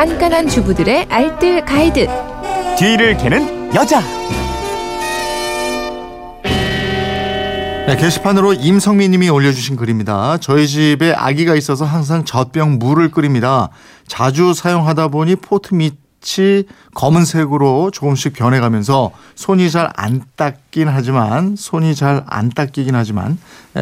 깐깐한 주부들의 알뜰 가이드. 뒤를 캐는 여자. 네, 게시판으로 임성민 님이 올려주신 글입니다. 저희 집에 아기가 있어서 항상 젖병 물을 끓입니다. 자주 사용하다 보니 포트 밑 이 검은색으로 조금씩 변해가면서 손이 잘 안 닦긴 하지만 손이 잘 안 닦이긴 하지만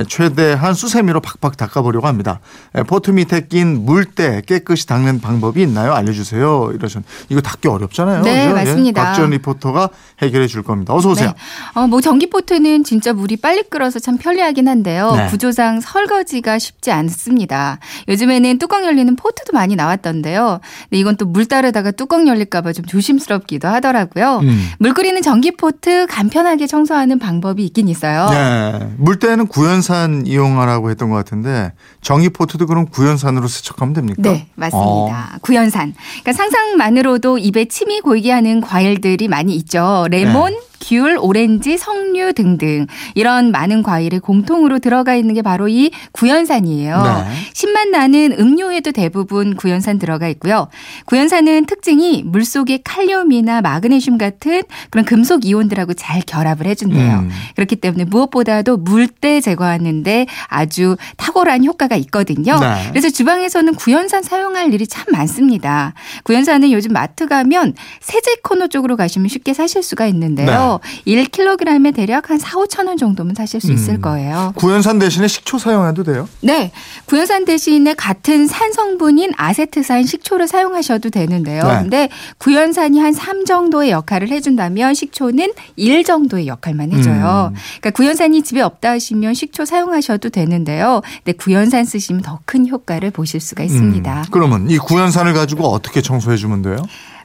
최대한 수세미로 팍팍 닦아보려고 합니다. 포트 밑에 낀 물때 깨끗이 닦는 방법이 있나요? 알려주세요. 이러셨. 이거 닦기 어렵잖아요. 네, 그죠? 맞습니다. 예, 박지원 리포터가 해결해 줄 겁니다. 어서 오세요. 네. 어, 뭐 전기 포트는 진짜 물이 빨리 끓어서 참 편리하긴 한데요. 네. 구조상 설거지가 쉽지 않습니다. 요즘에는 뚜껑 열리는 포트도 많이 나왔던데요. 근데 이건 또 물 따르다가 뚜껑 열릴까봐 좀 조심스럽기도 하더라고요. 음. 물 끓이는 전기포트 간편하게 청소하는 방법이 있긴 있어요. 네. 물때는 구연산 이용하라고 했던 것 같은데 정기포트도 그럼 구연산으로 세척하면 됩니까? 네, 맞습니다. 구연산. 그러니까 상상만으로도 입에 침이 고이게 하는 과일들이 많이 있죠. 레몬, 네. 귤, 오렌지, 석류 등등 이런 많은 과일에 공통으로 들어가 있는 게 바로 이 구연산이에요. 네. 신맛 나는 음료에도 대부분 구연산 들어가 있고요. 구연산은 특징이 물속의 칼륨이나 마그네슘 같은 그런 금속 이온들하고 잘 결합을 해준대요. 음. 그렇기 때문에 무엇보다도 물때 제거하는데 아주 탁월한 효과가 있거든요. 네. 그래서 주방에서는 구연산 사용할 일이 참 많습니다. 구연산은 요즘 마트 가면 세제 코너 쪽으로 가시면 쉽게 사실 수가 있는데요. 1kg에 대략 한 4, 5천 원 정도면 사실 수 있을 음. 거예요. 구연산 대신에 식초 사용해도 돼요? 네. 구연산 대신에 같은 산 성분인 아세트산 식초를 사용하셔도 되는데요. 네. 근데 구연산이 한 3 정도의 역할을 해준다면 식초는 1 정도의 역할만 해줘요. 음. 그러니까 구연산이 집에 없다 하시면 식초 사용하셔도 되는데요. 근데 구연산 쓰시면 더 큰 효과를 보실 수가 있습니다. 음. 그러면 이 구연산을 가지고 어떻게 청소해 주면 돼요?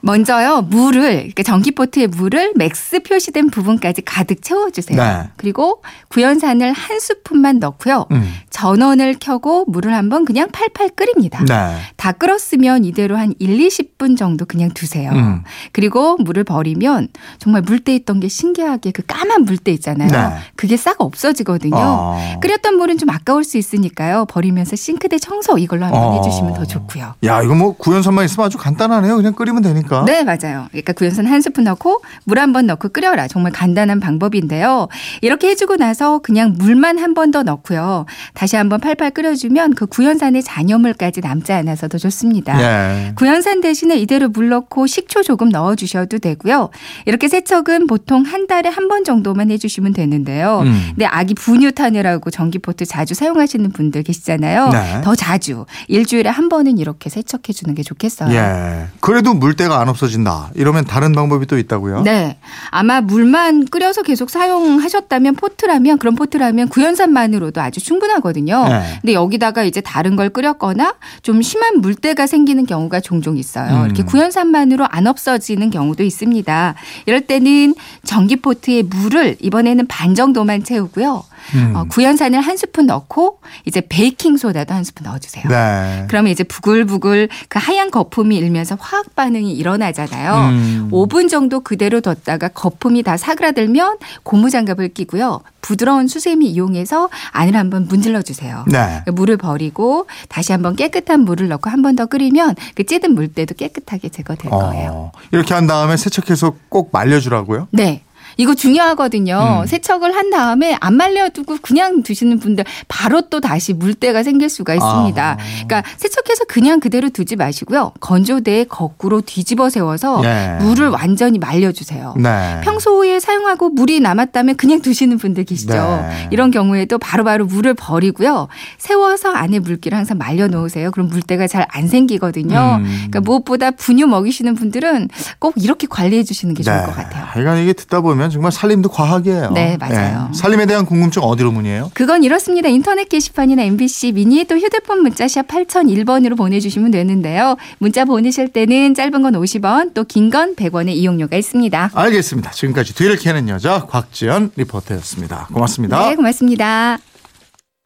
먼저요 물을 그러니까 전기포트에 물을 max 표시 된 부분까지 가득 채워주세요. 네. 그리고 구연산을 한 스푼만 넣고요. 음. 전원을 켜고 물을 한번 그냥 팔팔 끓입니다. 네. 다 끓었으면 이대로 한 1, 20분 정도 그냥 두세요. 음. 그리고 물을 버리면 정말 물때 있던 게 신기하게 그 까만 물때 있잖아요. 네. 그게 싹 없어지거든요. 어. 끓였던 물은 좀 아까울 수 있으니까요. 버리면서 싱크대 청소 이걸로 한번 어. 해주시면 더 좋고요. 야 이거 뭐 구연산만 있으면 아주 간단하네요. 그냥 끓이면 되니까. 네, 맞아요. 그러니까 구연산 한 스푼 넣고 물 한 번 넣고 끓여라. 정말 간단한 방법인데요. 이렇게 해주고 나서 그냥 물만 한 번 더 넣고요. 다시 한번 팔팔 끓여주면 그 구연산의 잔여물까지 남지 않아서 더 좋습니다. 예. 구연산 대신에 이대로 물 넣고 식초 조금 넣어주셔도 되고요. 이렇게 세척은 보통 한 달에 한 번 정도만 해주시면 되는데요. 음. 근데 아기 분유 타느라고 전기포트 자주 사용하시는 분들 계시잖아요. 네. 더 자주 일주일에 한 번은 이렇게 세척해 주는 게 좋겠어요. 예. 그래도 물때가 안 없어진다. 이러면 다른 방법이 또 있다고요? 네. 아마 물만 끓여서 계속 사용하셨다면 포트라면 그런 포트라면 구연산만으로도 아주 충분하거든요. 네. 근데 여기다가 이제 다른 걸 끓였거나 좀 심한 물때가 생기는 경우가 종종 있어요. 음. 이렇게 구연산만으로 안 없어지는 경우도 있습니다. 이럴 때는 전기 포트에 물을 이번에는 반 정도만 채우고요. 음. 어, 구연산을 한 스푼 넣고 이제 베이킹 소다도 한 스푼 넣어주세요. 네. 그러면 이제 부글부글 그 하얀 거품이 일면서 화학 반응이 일어나잖아요. 음. 5분 정도 그대로 뒀다가 거품이 다 사그라들면 고무장갑을 끼고요. 부드러운 수세미 이용해서 안을 한번 문질러 주세요. 네. 물을 버리고 다시 한번 깨끗한 물을 넣고 한 번 더 끓이면 그 찌든 물때도 깨끗하게 제거될 거예요. 어, 이렇게 한 다음에 세척해서 꼭 말려주라고요? 네. 이거 중요하거든요. 음. 세척을 한 다음에 안 말려두고 그냥 두시는 분들 바로 또 다시 물때가 생길 수가 있습니다. 아. 그러니까 세척해서 그냥 그대로 두지 마시고요. 건조대에 거꾸로 뒤집어 세워서 예. 물을 완전히 말려주세요. 네. 평소에 사용하고 물이 남았다면 그냥 두시는 분들 계시죠. 네. 이런 경우에도 바로 바로 물을 버리고요. 세워서 안에 물기를 항상 말려 놓으세요. 그럼 물때가 잘 안 생기거든요. 음. 그러니까 무엇보다 분유 먹이시는 분들은 꼭 이렇게 관리해 주시는 게 좋을 것 같아요. 하여간 이게 듣다 보면 정말 살림도 과학이에요. 네, 맞아요. 예. 살림에 대한 궁금증 어디로 문의해요? 그건 이렇습니다. 인터넷 게시판이나 MBC 미니 또 휴대폰 문자 샵 8001번으로 보내주시면 되는데요. 문자 보내실 때는 짧은 건 50원 또 긴 건 100원의 이용료가 있습니다. 알겠습니다. 지금까지 뒤를 캐는 여자 곽지연 리포터였습니다. 고맙습니다. 네, 고맙습니다.